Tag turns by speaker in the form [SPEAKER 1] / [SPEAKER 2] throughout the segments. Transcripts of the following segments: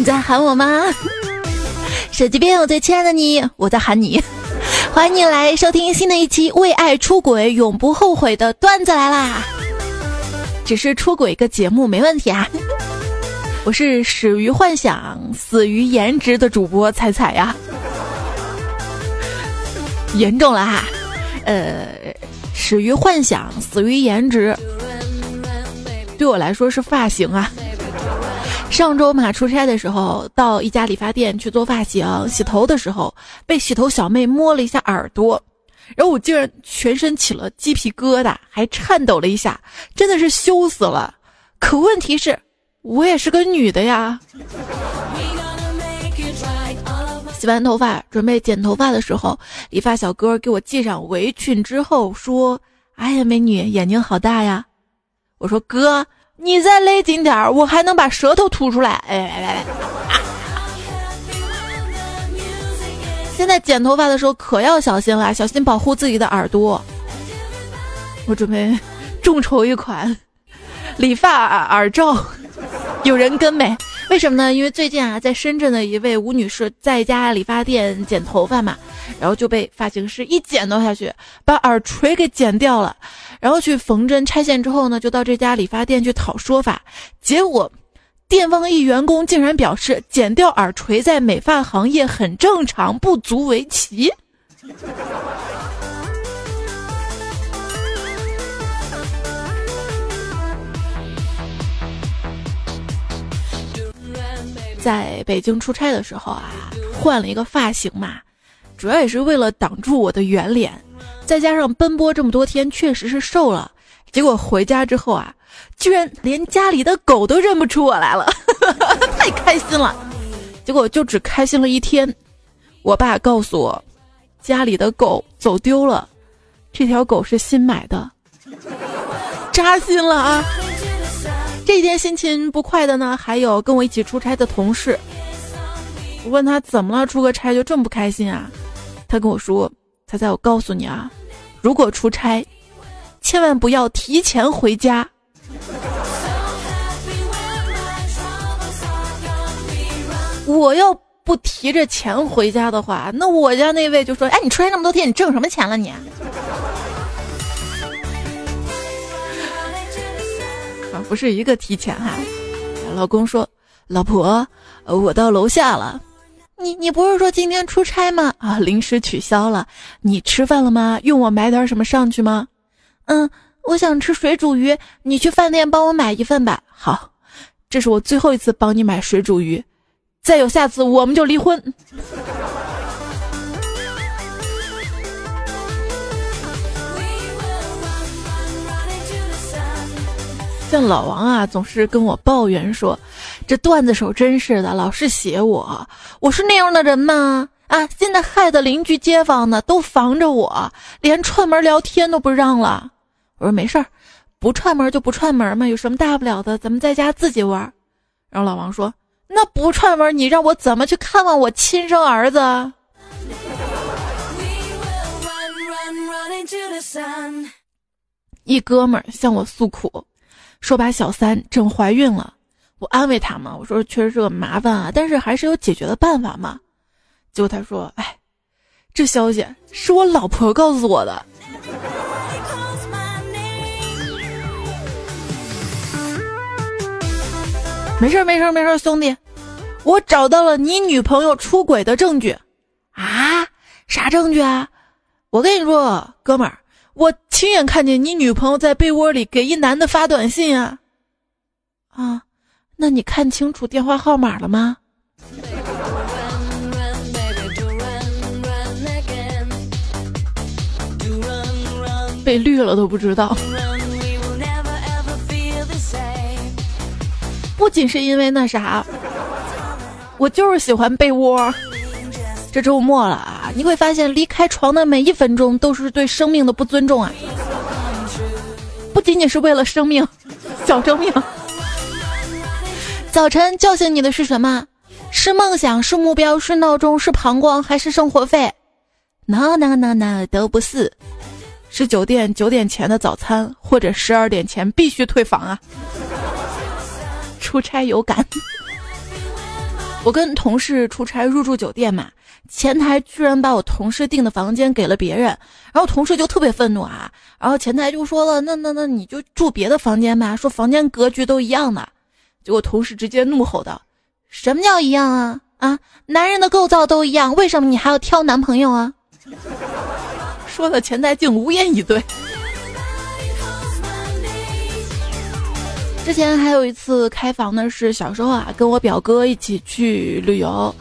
[SPEAKER 1] 你在喊我吗？手机边，我最亲爱的你，我在喊你。欢迎你来收听新的一期《为爱出轨永不后悔》的段子来啦！只是出轨一个节目没问题啊。我是始于幻想，死于颜值的主播彩彩呀。严重了哈，呃，始于幻想，死于颜值。对我来说是发型啊。上周嘛，出差的时候到一家理发店去做发型，洗头的时候被洗头小妹摸了一下耳朵，然后我竟然全身起了鸡皮疙瘩，还颤抖了一下，真的是羞死了。可问题是，我也是个女的呀。洗完头发准备剪头发的时候，理发小哥给我系上围裙之后说：“哎呀，美女眼睛好大呀。”我说：“哥。”你再勒紧点儿，我还能把舌头吐出来。哎来来来，现在剪头发的时候可要小心了，小心保护自己的耳朵。我准备众筹一款理发耳罩，有人跟没？为什么呢？因为最近啊，在深圳的一位吴女士在一家理发店剪头发嘛，然后就被发型师一剪刀下去，把耳垂给剪掉了。然后去缝针拆线之后呢，就到这家理发店去讨说法。结果，店方一员工竟然表示，剪掉耳垂在美发行业很正常，不足为奇。在北京出差的时候啊，换了一个发型嘛，主要也是为了挡住我的圆脸，再加上奔波这么多天，确实是瘦了。结果回家之后啊，居然连家里的狗都认不出我来了，太开心了。结果就只开心了一天，我爸告诉我，家里的狗走丢了，这条狗是新买的，扎心了啊。这一天心情不快的呢，还有跟我一起出差的同事。我问他怎么了，出个差就这么不开心啊？他跟我说：“猜猜我告诉你啊，如果出差，千万不要提前回家。我要不提着钱回家的话，那我家那位就说：‘哎，你出差那么多天，你挣什么钱了你？’”不是一个提前哈，老公说：“老婆，我到楼下了。你你不是说今天出差吗？啊，临时取消了。你吃饭了吗？用我买点什么上去吗？嗯，我想吃水煮鱼，你去饭店帮我买一份吧。好，这是我最后一次帮你买水煮鱼，再有下次我们就离婚。”像老王啊，总是跟我抱怨说：“这段子手真是的，老是写我。我是那样的人吗？啊，现在害得邻居街坊呢都防着我，连串门聊天都不让了。”我说：“没事儿，不串门就不串门嘛，有什么大不了的？咱们在家自己玩。”然后老王说：“那不串门，你让我怎么去看望我亲生儿子？”一哥们儿向我诉苦。说把小三整怀孕了，我安慰他嘛，我说确实是个麻烦啊，但是还是有解决的办法嘛。结果他说：“哎，这消息是我老婆告诉我的。”没事儿没事儿没事儿，兄弟，我找到了你女朋友出轨的证据。啊？啥证据啊？我跟你说，哥们儿。我亲眼看见你女朋友在被窝里给一男的发短信啊！啊，那你看清楚电话号码了吗？被绿了都不知道。不仅是因为那啥，我就是喜欢被窝。这周末了啊，你会发现离开床的每一分钟都是对生命的不尊重啊！不仅仅是为了生命，小生命。早晨叫醒你的是什么？是梦想？是目标？是闹钟？是膀胱？还是生活费？No No No No，都不是。是酒店九点前的早餐，或者十二点前必须退房啊！出差有感。我跟同事出差入住酒店嘛，前台居然把我同事订的房间给了别人，然后同事就特别愤怒啊，然后前台就说了，那那那你就住别的房间吧，说房间格局都一样的，结果同事直接怒吼道：“什么叫一样啊？啊，男人的构造都一样，为什么你还要挑男朋友啊？”说的前台竟无言以对。之前还有一次开房的是小时候啊，跟我表哥一起去旅游，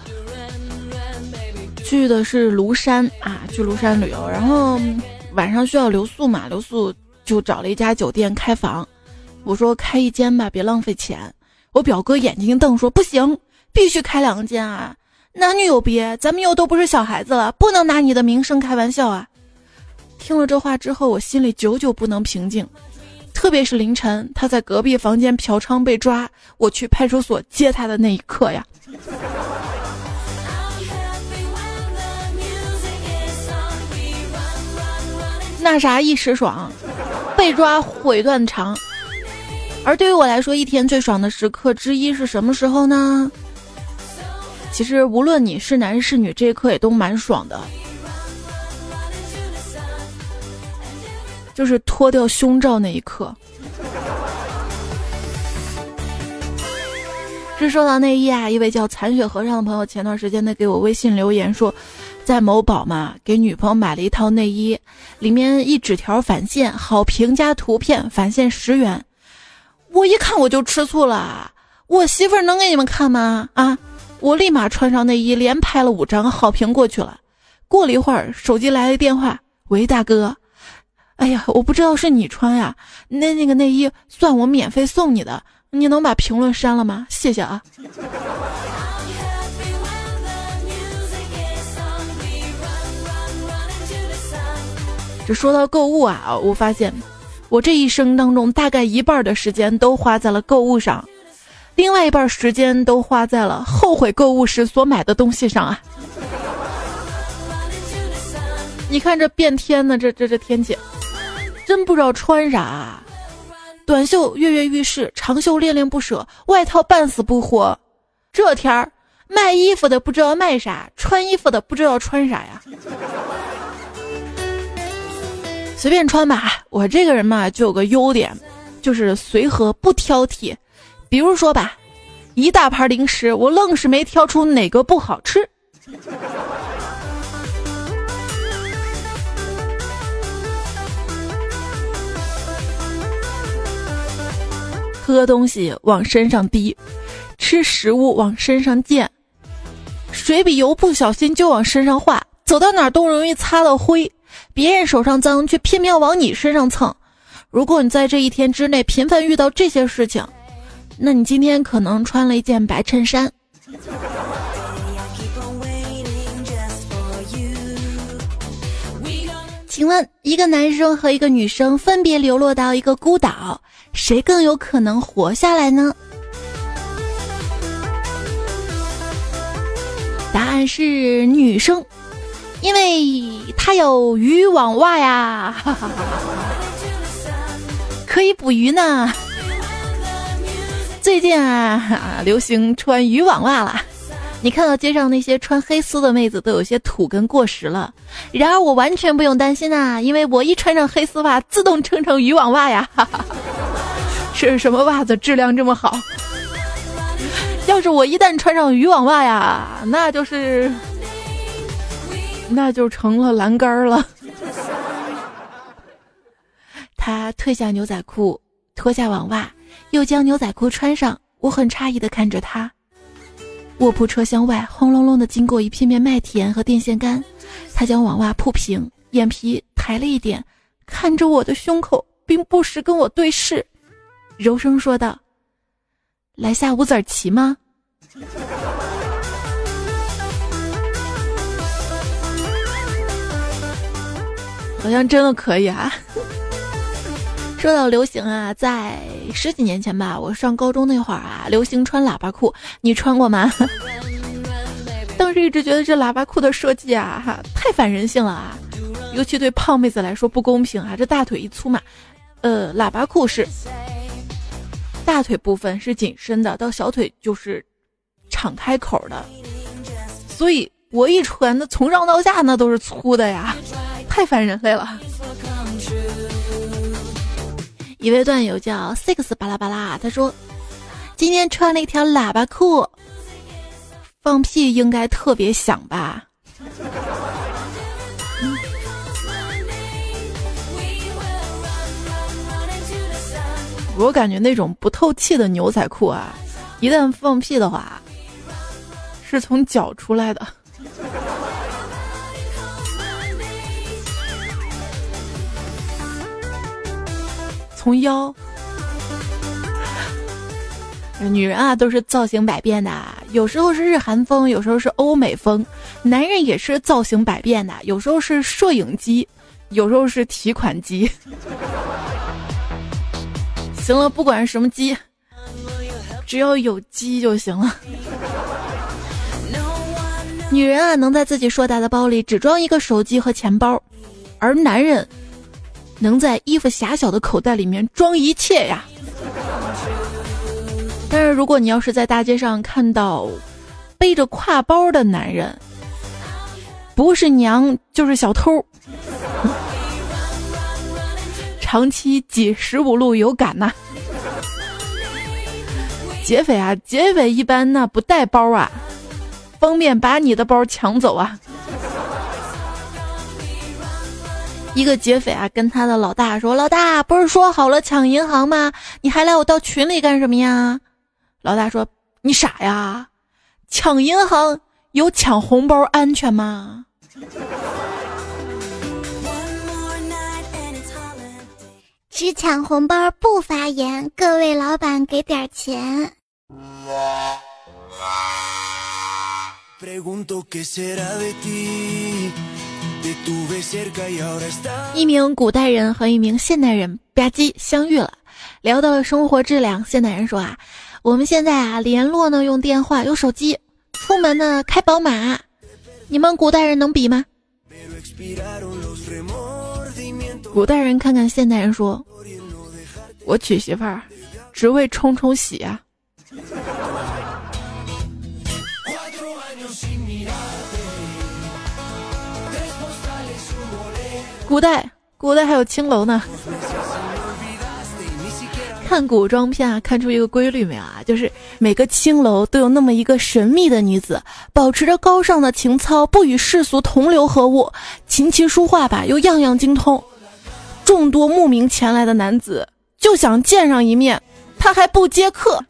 [SPEAKER 1] 去的是庐山啊，去庐山旅游，然后晚上需要留宿嘛，留宿就找了一家酒店开房。我说开一间吧，别浪费钱。我表哥眼睛一瞪说：“不行，必须开两间啊，男女有别，咱们又都不是小孩子了，不能拿你的名声开玩笑啊。”听了这话之后，我心里久久不能平静。特别是凌晨，他在隔壁房间嫖娼被抓，我去派出所接他的那一刻呀，那啥一时爽，被抓悔断肠。而对于我来说，一天最爽的时刻之一是什么时候呢？其实无论你是男是女，这一刻也都蛮爽的。就是脱掉胸罩那一刻。是说到内衣啊，一位叫残雪和尚的朋友前段时间呢给我微信留言说，在某宝嘛给女朋友买了一套内衣，里面一纸条返现好评加图片返现十元，我一看我就吃醋了，我媳妇儿能给你们看吗？啊，我立马穿上内衣连拍了五张好评过去了，过了一会儿手机来了电话，喂大哥。哎呀，我不知道是你穿呀，那那个内衣算我免费送你的，你能把评论删了吗？谢谢啊。这说到购物啊，我发现我这一生当中大概一半的时间都花在了购物上，另外一半时间都花在了后悔购物时所买的东西上啊。你看这变天的这这这天气。真不知道穿啥，短袖跃跃欲试，长袖恋恋不舍，外套半死不活。这天儿卖衣服的不知道卖啥，穿衣服的不知道穿啥呀。随便穿吧，我这个人嘛就有个优点，就是随和不挑剔。比如说吧，一大盘零食，我愣是没挑出哪个不好吃。喝东西往身上滴，吃食物往身上溅，水比油不小心就往身上化，走到哪儿都容易擦到灰。别人手上脏，却偏偏往你身上蹭。如果你在这一天之内频繁遇到这些事情，那你今天可能穿了一件白衬衫。请问，一个男生和一个女生分别流落到一个孤岛。谁更有可能活下来呢？答案是女生，因为她有渔网袜呀，可以捕鱼呢。最近啊，流行穿渔网袜了。你看到街上那些穿黑丝的妹子都有些土跟过时了，然而我完全不用担心呐，因为我一穿上黑丝袜，自动撑成渔网袜呀。哈哈这是什么袜子？质量这么好？要是我一旦穿上渔网袜呀，那就是，那就成了栏杆了。他褪下牛仔裤，脱下网袜，又将牛仔裤穿上。我很诧异的看着他。卧铺车厢外，轰隆隆的经过一片片麦田和电线杆。他将网袜铺平，眼皮抬了一点，看着我的胸口，并不时跟我对视。柔声说道：“来下五子棋吗？好像真的可以啊！说到流行啊，在十几年前吧，我上高中那会儿啊，流行穿喇叭裤，你穿过吗？当时一直觉得这喇叭裤的设计啊，哈，太反人性了啊，尤其对胖妹子来说不公平啊，这大腿一粗嘛，呃，喇叭裤是。大腿部分是紧身的，到小腿就是敞开口的，所以我一穿，那从上到下那都是粗的呀，太烦人类了。一位段友叫 six 巴拉巴拉，他说今天穿了一条喇叭裤，放屁应该特别响吧。我感觉那种不透气的牛仔裤啊，一旦放屁的话，是从脚出来的。从腰。女人啊，都是造型百变的，有时候是日韩风，有时候是欧美风；男人也是造型百变的，有时候是摄影机，有时候是提款机。行了，不管是什么鸡，只要有鸡就行了。女人啊，能在自己硕大的包里只装一个手机和钱包，而男人能在衣服狭小的口袋里面装一切呀。但是如果你要是在大街上看到背着挎包的男人，不是娘就是小偷。长期挤十五路有感呐，劫匪啊，劫匪一般那不带包啊，方便把你的包抢走啊。一个劫匪啊，跟他的老大说：“老大，不是说好了抢银行吗？你还来我到群里干什么呀？”老大说：“你傻呀，抢银行有抢红包安全吗？”
[SPEAKER 2] 只抢红包不发言，各位老板给点钱。
[SPEAKER 1] 一名古代人和一名现代人吧唧相遇了，聊到了生活质量。现代人说啊，我们现在啊联络呢用电话、用手机，出门呢开宝马，你们古代人能比吗？古代人看看现代人说：“我娶媳妇儿，只为冲冲喜啊。”古代，古代还有青楼呢。看古装片啊，看出一个规律没有啊？就是每个青楼都有那么一个神秘的女子，保持着高尚的情操，不与世俗同流合污，琴棋书画吧又样样精通。众多慕名前来的男子就想见上一面，他还不接客。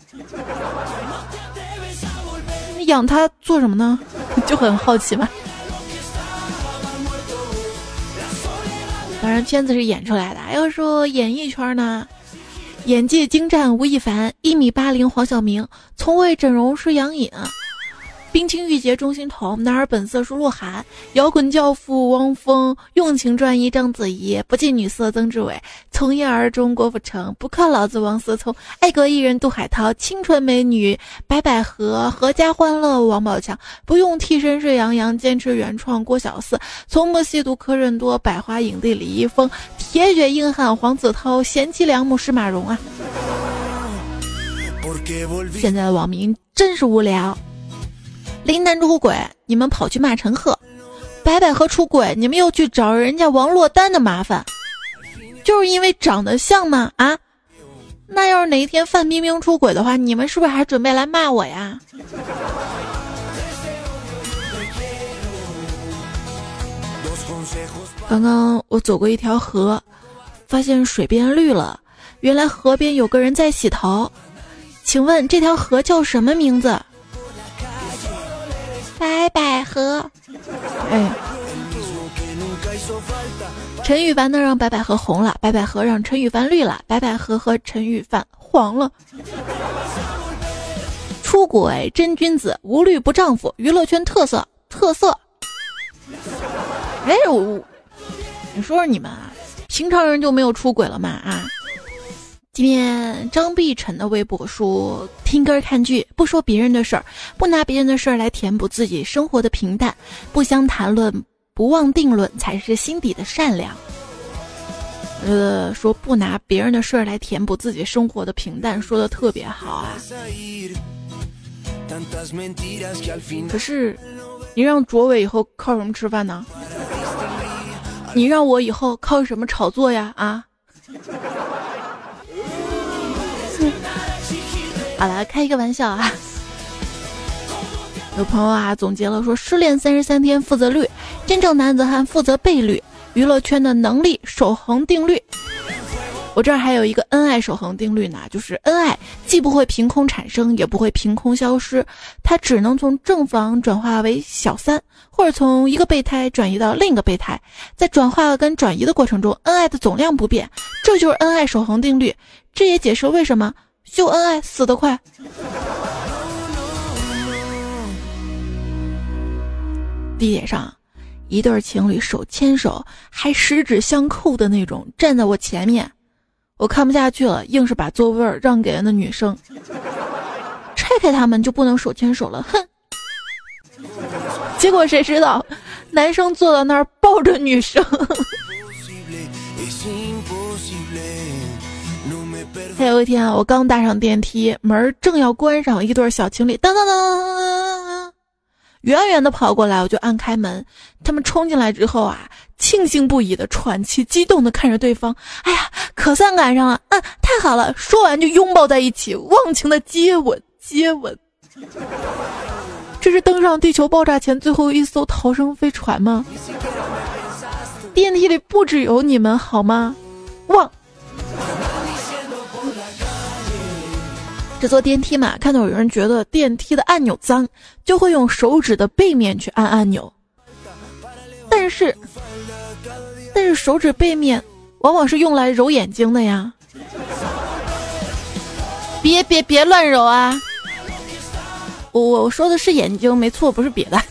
[SPEAKER 1] 你养他做什么呢？就很好奇嘛。当然，片子是演出来的。要说演艺圈呢，演技精湛吴亦凡，一米八零黄晓明，从未整容是杨颖。冰清玉洁钟欣桐，男儿本色是鹿晗，摇滚教父汪峰，用情专一章子怡，不近女色曾志伟，从一而终郭富城，不靠老子王思聪，爱国艺人杜海涛，清纯美女白百合，阖家欢乐王宝强，不用替身是杨洋，坚持原创郭小四，从不吸毒柯震多，百花影帝李易峰，铁血硬汉黄子韬，贤妻良母是马蓉啊！现在的网民真是无聊。林丹出轨，你们跑去骂陈赫；白百合出轨，你们又去找人家王珞丹的麻烦，就是因为长得像吗？啊？那要是哪一天范冰冰出轨的话，你们是不是还准备来骂我呀？刚刚我走过一条河，发现水变绿了，原来河边有个人在洗头。请问这条河叫什么名字？白百合，哎，陈羽凡呢让白百合红了，白百合让陈羽凡绿了，白百合和陈羽凡黄了。出轨真君子，无绿不丈夫，娱乐圈特色特色。哎，我，你说说你们啊，平常人就没有出轨了吗？啊？今天张碧晨的微博说：“听歌看剧，不说别人的事儿，不拿别人的事儿来填补自己生活的平淡，不相谈论，不妄定论，才是心底的善良。”呃，说不拿别人的事儿来填补自己生活的平淡，说的特别好啊。可是，你让卓伟以后靠什么吃饭呢？你让我以后靠什么炒作呀？啊？好了，开一个玩笑啊。有朋友啊总结了说：失恋三十三天负责率，真正男子汉负责倍率，娱乐圈的能力守恒定律。我这儿还有一个恩爱守恒定律呢，就是恩爱既不会凭空产生，也不会凭空消失，它只能从正房转化为小三，或者从一个备胎转移到另一个备胎，在转化跟转移的过程中，恩爱的总量不变，这就是恩爱守恒定律。这也解释为什么秀恩爱死得快。地铁上，一对情侣手牵手，还十指相扣的那种，站在我前面。我看不下去了，硬是把座位让给了那女生。拆开他们就不能手牵手了，哼！结果谁知道，男生坐到那儿抱着女生。还有一天啊，我刚搭上电梯，门正要关上，一对小情侣噔噔噔，远远的跑过来，我就按开门。他们冲进来之后啊。庆幸不已的喘气，激动的看着对方。哎呀，可算赶上了！嗯，太好了！说完就拥抱在一起，忘情的接吻，接吻。这是登上地球爆炸前最后一艘逃生飞船吗？电梯里不只有你们好吗？忘。这坐电梯嘛，看到有人觉得电梯的按钮脏，就会用手指的背面去按按钮。但是。但是手指背面往往是用来揉眼睛的呀！别别别乱揉啊！我我说的是眼睛，没错，不是别的。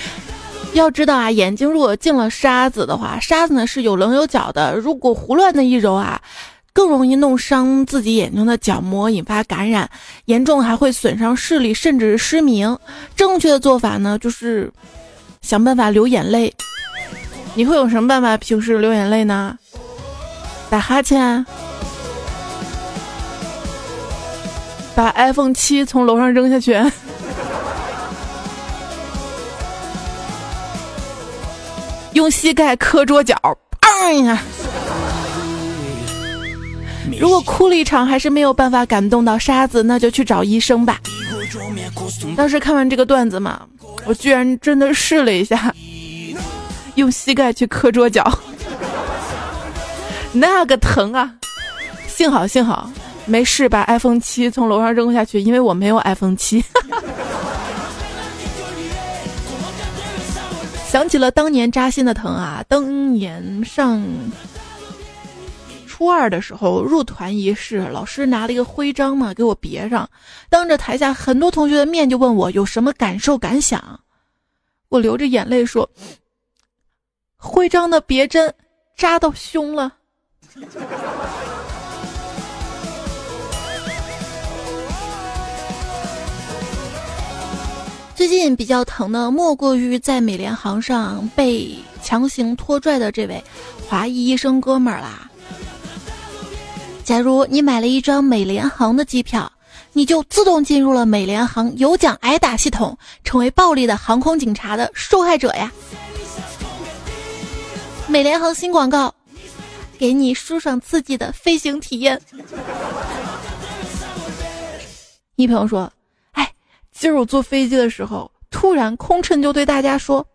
[SPEAKER 1] 要知道啊，眼睛如果进了沙子的话，沙子呢是有棱有角的，如果胡乱的一揉啊，更容易弄伤自己眼睛的角膜，引发感染，严重还会损伤视力，甚至是失明。正确的做法呢，就是想办法流眼泪。你会有什么办法平时流眼泪呢？打哈欠，把 iPhone 七从楼上扔下去，用膝盖磕桌角，砰一下。如果哭了一场还是没有办法感动到沙子，那就去找医生吧。当时看完这个段子嘛，我居然真的试了一下。用膝盖去磕桌角，那个疼啊！幸好幸好没事，把 iPhone 七从楼上扔下去，因为我没有 iPhone 七。想起了当年扎心的疼啊！当年上初二的时候入团仪式，老师拿了一个徽章嘛，给我别上，当着台下很多同学的面就问我有什么感受感想，我流着眼泪说。徽章的别针扎到胸了。最近比较疼的，莫过于在美联航上被强行拖拽的这位华裔医生哥们儿啦。假如你买了一张美联航的机票，你就自动进入了美联航有奖挨打系统，成为暴力的航空警察的受害者呀。美联航新广告，给你舒爽刺激的飞行体验。一朋友说：“哎，今儿我坐飞机的时候，突然空乘就对大家说，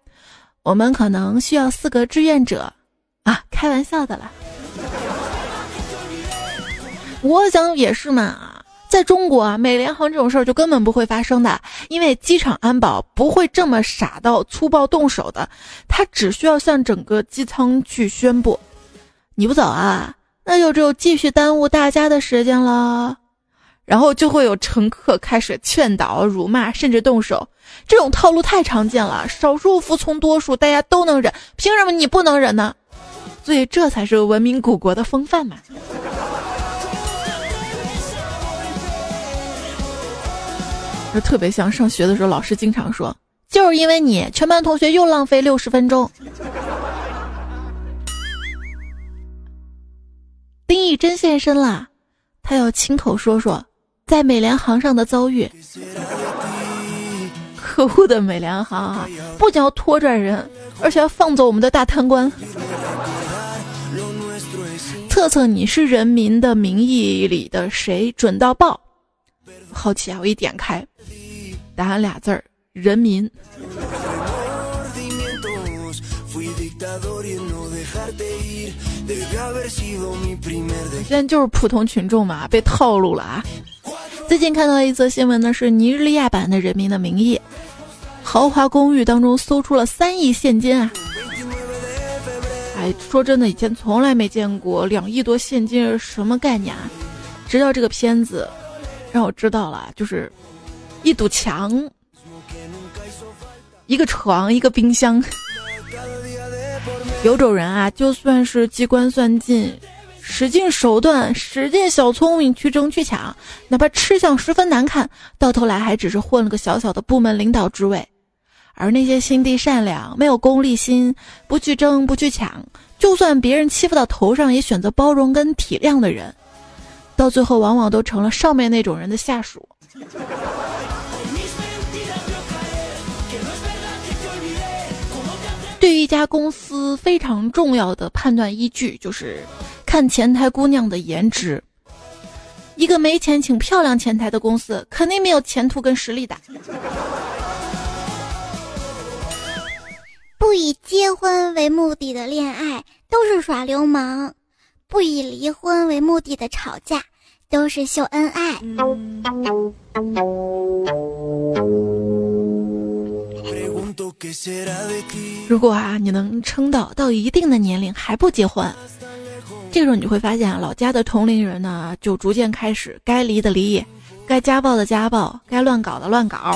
[SPEAKER 1] 我们可能需要四个志愿者啊，开玩笑的啦。”我想也是嘛。在中国啊，美联航这种事儿就根本不会发生的，因为机场安保不会这么傻到粗暴动手的，他只需要向整个机舱去宣布：“你不走啊，那就只有继续耽误大家的时间了。”然后就会有乘客开始劝导、辱骂，甚至动手。这种套路太常见了，少数服从多数，大家都能忍，凭什么你不能忍呢？所以这才是文明古国的风范嘛。就特别像上学的时候，老师经常说：“就是因为你，全班同学又浪费六十分钟。”丁义珍现身啦，他要亲口说说在美联航上的遭遇。可恶的美联航啊！不仅要拖拽人，而且要放走我们的大贪官。测测你是《人民的名义》里的谁准到爆？好奇啊！我一点开，答案俩字儿：人民。现在就是普通群众嘛，被套路了啊！最近看到一则新闻呢，是尼日利亚版的《人民的名义》，豪华公寓当中搜出了三亿现金啊！哎，说真的，以前从来没见过两亿多现金是什么概念啊！直到这个片子让我知道了，就是一堵墙、一个床、一个冰箱。有种人啊，就算是机关算尽。使尽手段，使尽小聪明去争去抢，哪怕吃相十分难看，到头来还只是混了个小小的部门领导职位。而那些心地善良、没有功利心、不去争不去抢，就算别人欺负到头上也选择包容跟体谅的人，到最后往往都成了上面那种人的下属。对于一家公司非常重要的判断依据就是。看前台姑娘的颜值，一个没钱请漂亮前台的公司，肯定没有前途跟实力的。
[SPEAKER 2] 不以结婚为目的的恋爱都是耍流氓，不以离婚为目的的吵架都是秀恩爱。
[SPEAKER 1] 如果啊，你能撑到到一定的年龄还不结婚。这时候你会发现啊，老家的同龄人呢，就逐渐开始该离的离，该家暴的家暴，该乱搞的乱搞。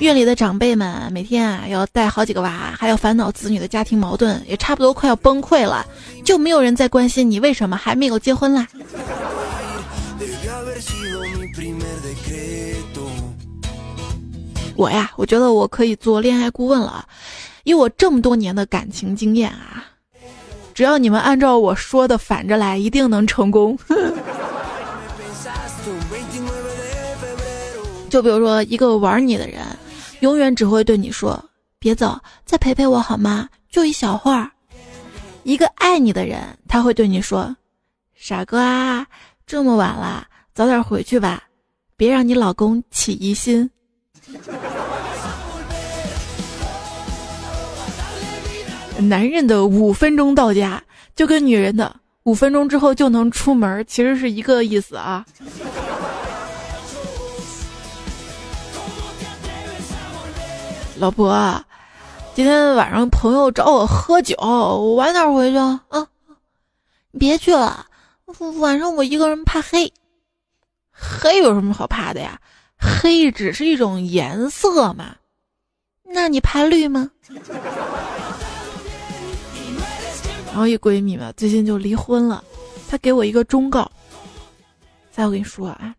[SPEAKER 1] 院里的长辈们每天啊要带好几个娃，还要烦恼子女的家庭矛盾，也差不多快要崩溃了，就没有人再关心你为什么还没有结婚啦。我呀，我觉得我可以做恋爱顾问了，以我这么多年的感情经验啊。只要你们按照我说的反着来，一定能成功。就比如说，一个玩你的人，永远只会对你说：“别走，再陪陪我好吗？就一小会儿。”一个爱你的人，他会对你说：“傻哥啊，这么晚了，早点回去吧，别让你老公起疑心。”男人的五分钟到家，就跟女人的五分钟之后就能出门，其实是一个意思啊。老婆，今天晚上朋友找我喝酒，我晚点回去啊。你别去了，晚上我一个人怕黑。黑有什么好怕的呀？黑只是一种颜色嘛。那你怕绿吗？然后一闺蜜嘛，最近就离婚了，她给我一个忠告。再我跟你说啊，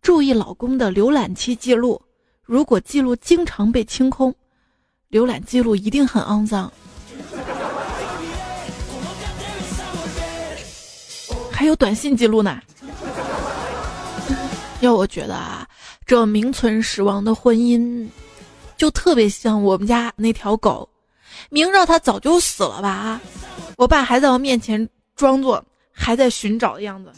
[SPEAKER 1] 注意老公的浏览器记录，如果记录经常被清空，浏览记录一定很肮脏。还有短信记录呢。要我觉得啊，这名存实亡的婚姻，就特别像我们家那条狗，明知道它早就死了吧。我爸还在我面前装作还在寻找的样子。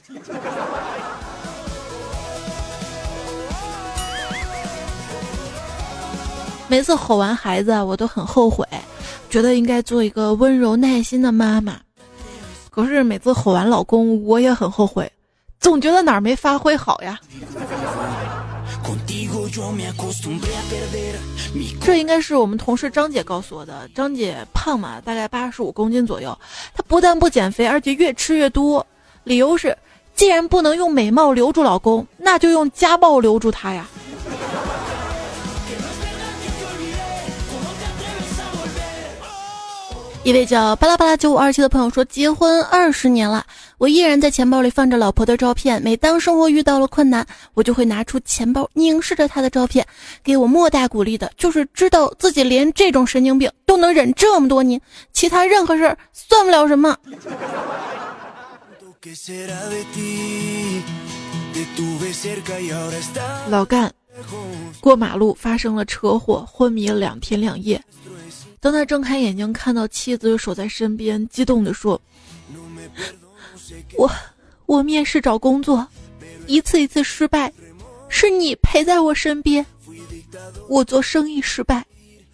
[SPEAKER 1] 每次吼完孩子，我都很后悔，觉得应该做一个温柔耐心的妈妈。可是每次吼完老公，我也很后悔，总觉得哪儿没发挥好呀。这应该是我们同事张姐告诉我的。张姐胖嘛，大概八十五公斤左右。她不但不减肥，而且越吃越多。理由是，既然不能用美貌留住老公，那就用家暴留住他呀。一位叫巴拉巴拉九五二七的朋友说：“结婚二十年了，我依然在钱包里放着老婆的照片。每当生活遇到了困难，我就会拿出钱包，凝视着她的照片。给我莫大鼓励的就是知道自己连这种神经病都能忍这么多年，其他任何事儿算不了什么。”老干，过马路发生了车祸，昏迷了两天两夜。当他睁开眼睛，看到妻子守在身边，激动地说：“我，我面试找工作，一次一次失败，是你陪在我身边；我做生意失败，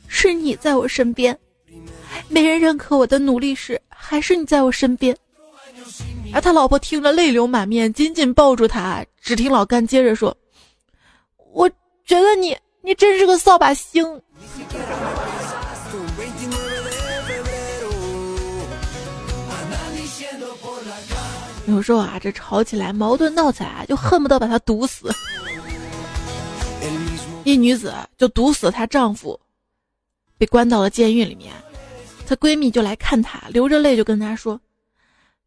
[SPEAKER 1] 是你在我身边；没人认可我的努力时，还是你在我身边。”而他老婆听了泪流满面，紧紧抱住他。只听老干接着说：“我觉得你，你真是个扫把星。”有时候啊，这吵起来、矛盾闹起来，就恨不得把他毒死。一女子就毒死她丈夫，被关到了监狱里面。她闺蜜就来看她，流着泪就跟她说：“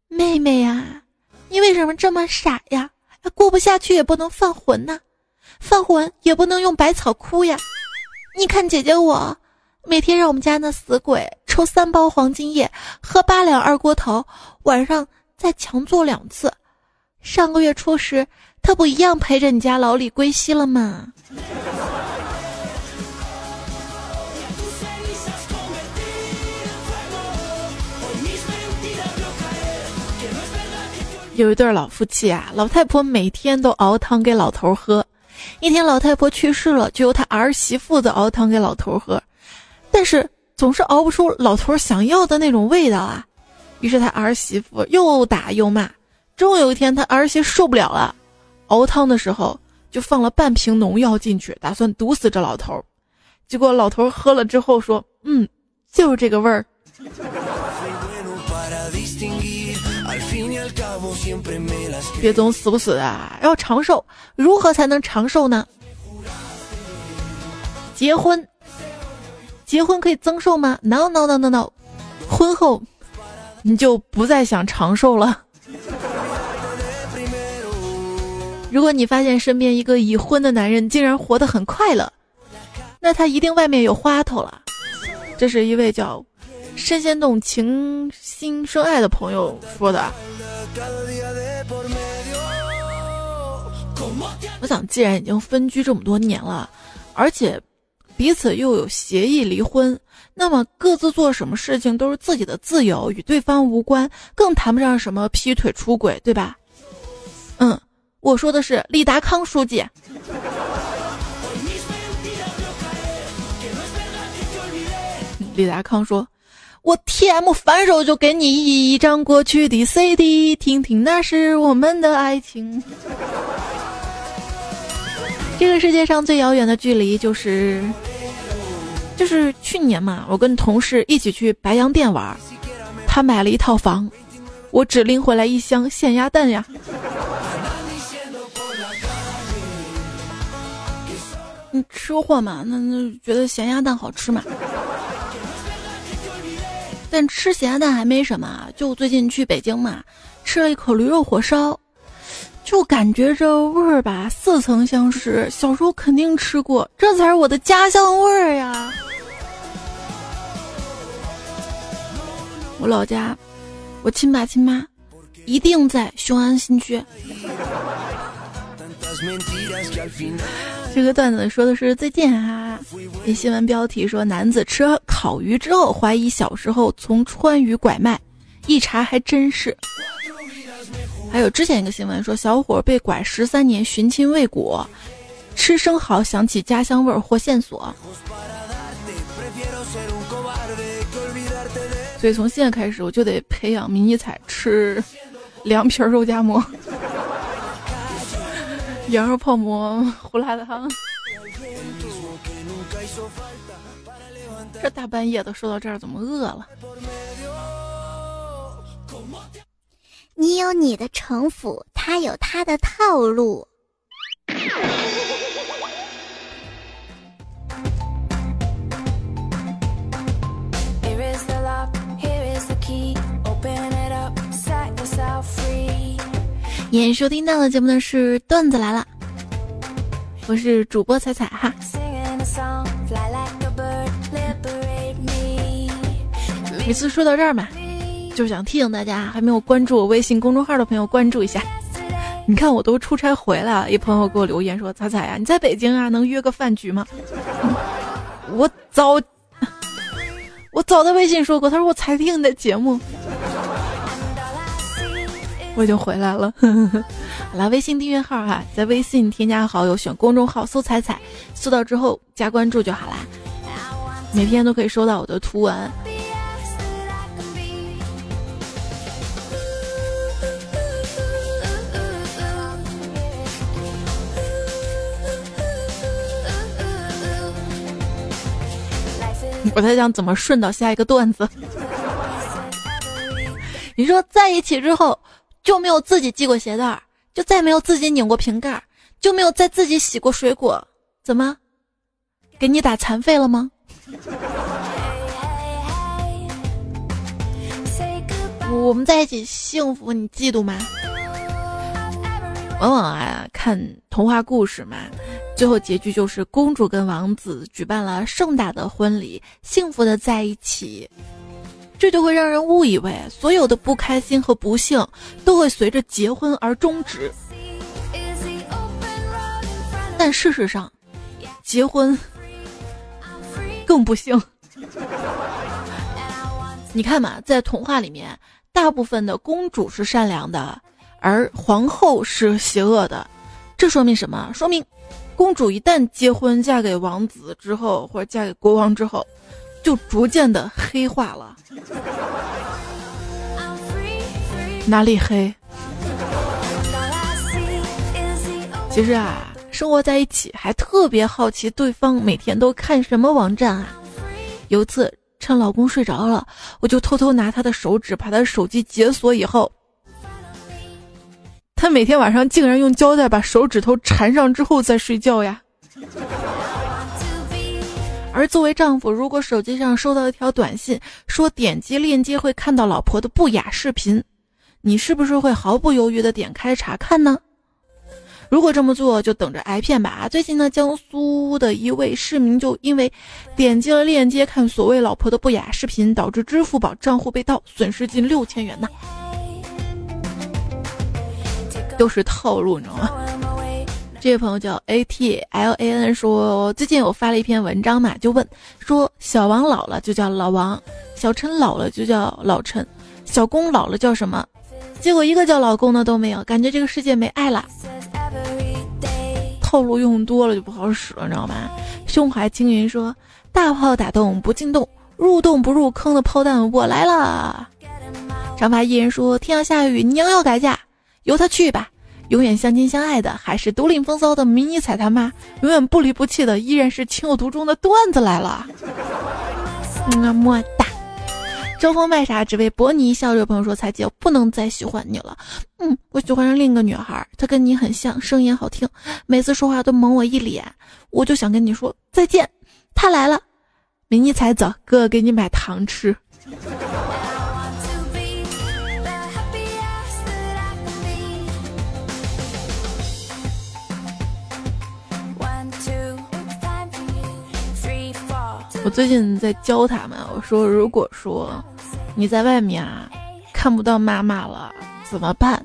[SPEAKER 1] 妹妹呀，你为什么这么傻呀？过不下去也不能犯浑呐，犯浑也不能用百草枯呀。你看姐姐我，每天让我们家那死鬼抽三包黄金叶，喝八两二锅头，晚上。”再强做两次，上个月初时，他不一样陪着你家老李归西了吗？有一对老夫妻啊，老太婆每天都熬汤给老头喝。一天老太婆去世了，就由他儿媳妇子熬汤给老头喝，但是总是熬不出老头想要的那种味道啊。于是他儿媳妇又打又骂，终有一天他儿媳受不了了，熬汤的时候就放了半瓶农药进去，打算毒死这老头。结果老头喝了之后说：“嗯，就是这个味儿。”别总死不死的，要长寿，如何才能长寿呢？结婚，结婚可以增寿吗？No No No No No，婚后。你就不再想长寿了。如果你发现身边一个已婚的男人竟然活得很快乐，那他一定外面有花头了。这是一位叫“身先动情心生爱”的朋友说的。我想，既然已经分居这么多年了，而且彼此又有协议离婚。那么各自做什么事情都是自己的自由，与对方无关，更谈不上什么劈腿出轨，对吧？嗯，我说的是李达康书记。李达康说：“我 T M 反手就给你一张过去的 C D，听听那是我们的爱情。这个世界上最遥远的距离就是。”就是去年嘛，我跟同事一起去白洋淀玩，他买了一套房，我只拎回来一箱咸鸭蛋呀。你吃货嘛，那那觉得咸鸭蛋好吃嘛？但吃咸鸭蛋还没什么，就最近去北京嘛，吃了一口驴肉火烧，就感觉这味儿吧，似曾相识，小时候肯定吃过，这才是我的家乡味儿呀。我老家，我亲爸亲妈一定在雄安新区。这个段子说的是最近啊，一新闻标题说男子吃烤鱼之后怀疑小时候从川渝拐卖，一查还真是。还有之前一个新闻说小伙被拐十三年寻亲未果，吃生蚝想起家乡味儿获线索。所以从现在开始，我就得培养迷你彩吃凉皮肉夹馍、羊肉泡馍、胡辣汤。这大半夜的说到这儿，怎么饿了？
[SPEAKER 2] 你有你的城府，他有他的套路。
[SPEAKER 1] 您收听到的节目呢是段子来了，我是主播彩彩哈。每次说到这儿嘛，就想提醒大家，还没有关注我微信公众号的朋友关注一下。你看我都出差回来了，一朋友给我留言说：“彩彩呀，你在北京啊，能约个饭局吗？” 我早，我早在微信说过，他说我才听你的节目，我已经回来了。好了，微信订阅号哈，在微信添加好友，选公众号搜“彩彩”，搜到之后加关注就好啦。每天都可以收到我的图文。我在想怎么顺到下一个段子。你说在一起之后就没有自己系过鞋带儿，就再没有自己拧过瓶盖儿，就没有再自己洗过水果，怎么？给你打残废了吗？我们在一起幸福，你嫉妒吗？往往啊，看童话故事嘛，最后结局就是公主跟王子举办了盛大的婚礼，幸福的在一起。这就会让人误以为所有的不开心和不幸都会随着结婚而终止。但事实上，结婚更不幸。你看嘛，在童话里面，大部分的公主是善良的。而皇后是邪恶的，这说明什么？说明公主一旦结婚嫁给王子之后，或者嫁给国王之后，就逐渐的黑化了。哪里黑？其实啊，生活在一起还特别好奇对方每天都看什么网站啊。有一次趁老公睡着了，我就偷偷拿他的手指把他手机解锁以后。他每天晚上竟然用胶带把手指头缠上之后再睡觉呀！而作为丈夫，如果手机上收到一条短信，说点击链接会看到老婆的不雅视频，你是不是会毫不犹豫的点开查看呢？如果这么做，就等着挨骗吧！最近呢，江苏的一位市民就因为点击了链接看所谓老婆的不雅视频，导致支付宝账户被盗，损失近六千元呢。都是套路，你知道吗？这位朋友叫 A T L A N 说，最近我发了一篇文章嘛，就问说，小王老了就叫老王，小陈老了就叫老陈，小公老了叫什么？结果一个叫老公的都没有，感觉这个世界没爱了。套路用多了就不好使了，你知道吗？胸怀青云说，大炮打洞不进洞，入洞不入坑的炮弹我来了。长发艺人说，天要下雨，娘要改嫁。由他去吧，永远相亲相爱的还是独领风骚的迷你彩他妈，永远不离不弃的依然是情有独钟的段子来了。么么哒！争锋卖傻只为博你一笑。这位朋友说：“彩姐，我不能再喜欢你了。嗯，我喜欢上另一个女孩，她跟你很像，声音好听，每次说话都蒙我一脸。我就想跟你说再见。她来了，迷你彩走，哥哥给你买糖吃。”我最近在教他们，我说如果说你在外面啊看不到妈妈了怎么办？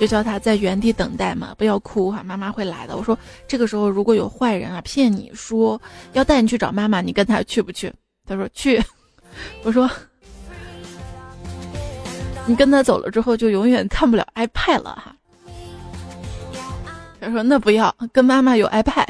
[SPEAKER 1] 就叫他在原地等待嘛，不要哭哈，妈妈会来的。我说这个时候如果有坏人啊骗你说要带你去找妈妈，你跟他去不去？他说去。我说你跟他走了之后就永远看不了 iPad 了哈。他说那不要，跟妈妈有 iPad。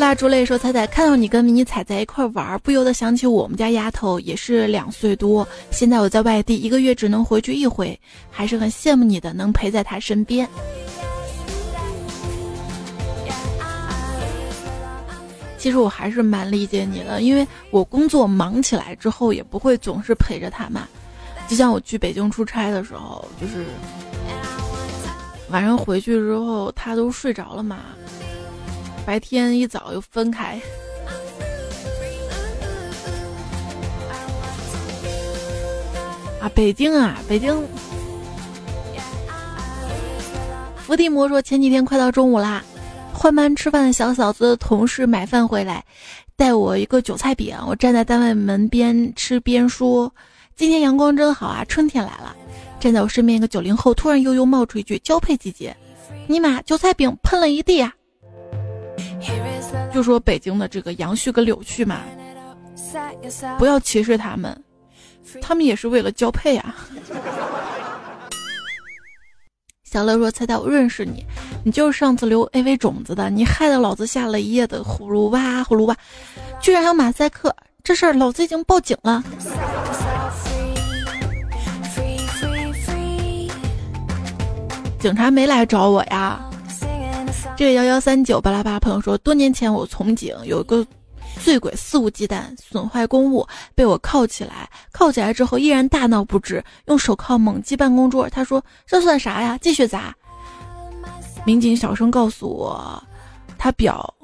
[SPEAKER 1] 蜡烛泪说：“彩彩看到你跟迷你彩在一块玩，不由得想起我们家丫头也是两岁多，现在我在外地，一个月只能回去一回，还是很羡慕你的，能陪在她身边。其实我还是蛮理解你的，因为我工作忙起来之后，也不会总是陪着她嘛。就像我去北京出差的时候，就是晚上回去之后，她都睡着了嘛。”白天一早又分开。啊，北京啊，北京。伏地魔说，前几天快到中午啦，换班吃饭的小嫂子同事买饭回来，带我一个韭菜饼，我站在单位门边吃边说：“今天阳光真好啊，春天来了。”站在我身边一个九零后突然悠悠冒出一句：“交配季节。”尼玛，韭菜饼喷了一地啊！就说北京的这个杨絮跟柳絮嘛，不要歧视他们，他们也是为了交配啊。小乐说：“猜猜我认识你，你就是上次留 AV 种子的，你害得老子下了一夜的葫芦娃，葫芦娃，居然还有马赛克，这事儿老子已经报警了。”警察没来找我呀。这个幺幺三九巴拉巴朋友说，多年前我从警，有个醉鬼肆无忌惮损坏公物，被我铐起来。铐起来之后依然大闹不止，用手铐猛击办公桌。他说：“这算啥呀？继续砸。”民警小声告诉我，他表。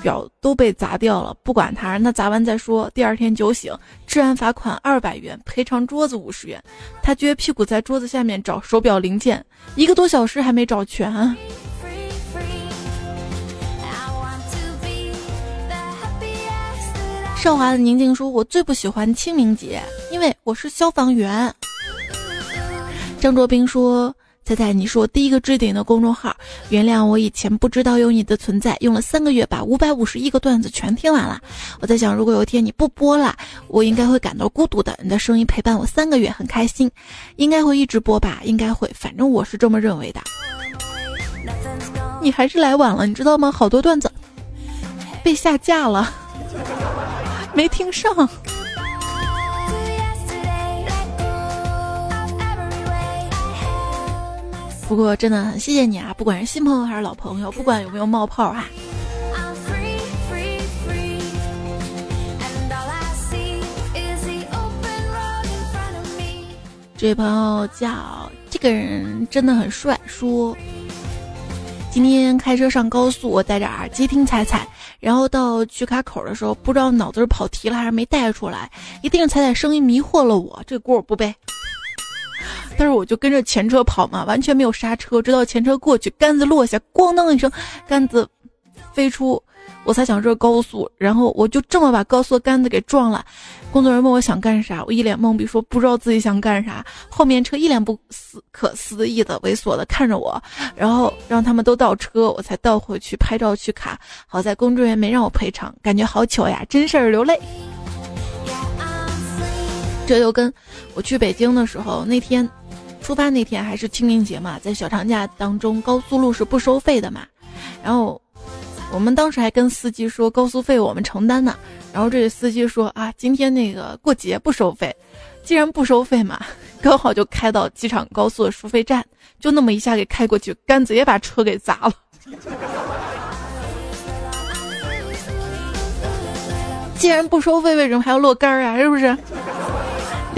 [SPEAKER 1] 表都被砸掉了，不管他，让他砸完再说。第二天酒醒，治安罚款二百元，赔偿桌子五十元。他撅屁股在桌子下面找手表零件，一个多小时还没找全。少华的宁静说：“我最不喜欢清明节，因为我是消防员。”张卓斌说。猜猜你是我第一个置顶的公众号，原谅我以前不知道有你的存在，用了三个月把五百五十一个段子全听完了。我在想，如果有一天你不播了，我应该会感到孤独的。你的声音陪伴我三个月，很开心，应该会一直播吧？应该会，反正我是这么认为的。你还是来晚了，你知道吗？好多段子被下架了，没听上。不过真的很谢谢你啊，不管是新朋友还是老朋友，不管有没有冒泡哈。这位朋友叫这个人真的很帅，说今天开车上高速，我戴着耳机听彩彩，然后到取卡口的时候，不知道脑子是跑题了还是没带出来，一定是彩彩声音迷惑了我，这锅我不背。但是我就跟着前车跑嘛，完全没有刹车，直到前车过去，杆子落下，咣当一声，杆子飞出，我才想这高速，然后我就这么把高速杆子给撞了。工作人员问我想干啥，我一脸懵逼说不知道自己想干啥。后面车一脸不思可思议的猥琐的看着我，然后让他们都倒车，我才倒回去拍照取卡。好在工作人员没让我赔偿，感觉好糗呀，真事儿流泪。这就跟我去北京的时候那天。出发那天还是清明节嘛，在小长假当中，高速路是不收费的嘛。然后我们当时还跟司机说高速费我们承担呢。然后这个司机说啊，今天那个过节不收费，既然不收费嘛，刚好就开到机场高速的收费站，就那么一下给开过去，杆子也把车给砸了。既然不收费，为什么还要落杆儿啊？是不是？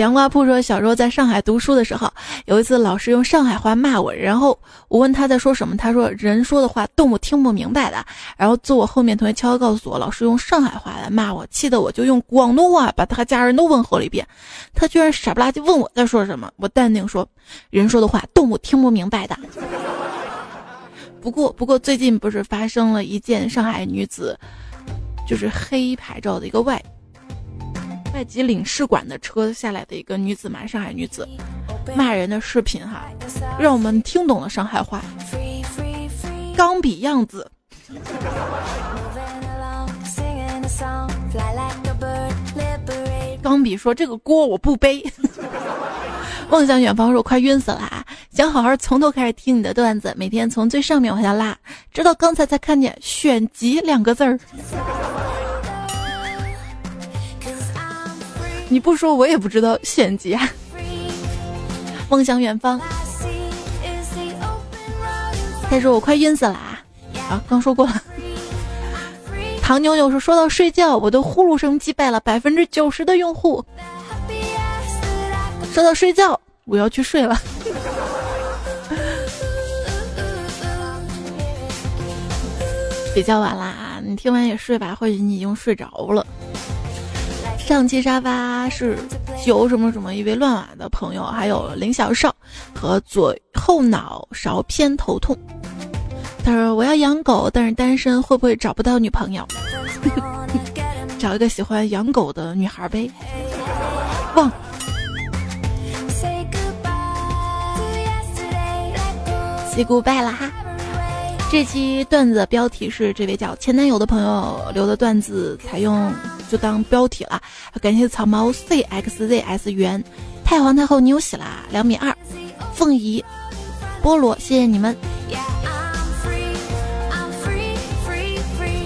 [SPEAKER 1] 凉瓜铺说，小时候在上海读书的时候，有一次老师用上海话骂我，然后我问他在说什么，他说人说的话动物听不明白的。然后坐我后面同学悄悄告诉我，老师用上海话来骂我，气得我就用广东话把他家人都问候了一遍。他居然傻不拉几问我在说什么，我淡定说，人说的话动物听不明白的。不过不过最近不是发生了一件上海女子就是黑牌照的一个外。外籍领事馆的车下来的一个女子嘛，上海女子骂人的视频哈，让我们听懂了上海话。钢笔样子。钢笔说：“这个锅我不背。”梦想远方说：“快晕死了啊！想好好从头开始听你的段子，每天从最上面往下拉，直到刚才才看见选集两个字儿。”你不说我也不知道选集啊！梦想远方。他说我快晕死了啊！啊，刚说过了。唐妞妞说说到睡觉，我的呼噜声击败了百分之九十的用户。说到睡觉，我要去睡了。比较晚啦，你听完也睡吧，或许你已经睡着了。上期沙发是有什么什么一位乱码的朋友，还有林小少和左后脑勺偏头痛。他说我要养狗，但是单身，会不会找不到女朋友？找一个喜欢养狗的女孩呗。忘。say goodbye 了哈。这期段子的标题是这位叫前男友的朋友留的段子，采用就当标题了。感谢草毛 cxzs 圆太皇太后你有喜啦，两米二，凤仪菠萝，谢谢你们。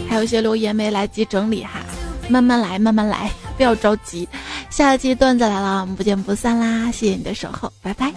[SPEAKER 1] 还有一些留言没来及整理哈，慢慢来，慢慢来，不要着急。下期段子来了，我们不见不散啦！谢谢你的守候，拜拜。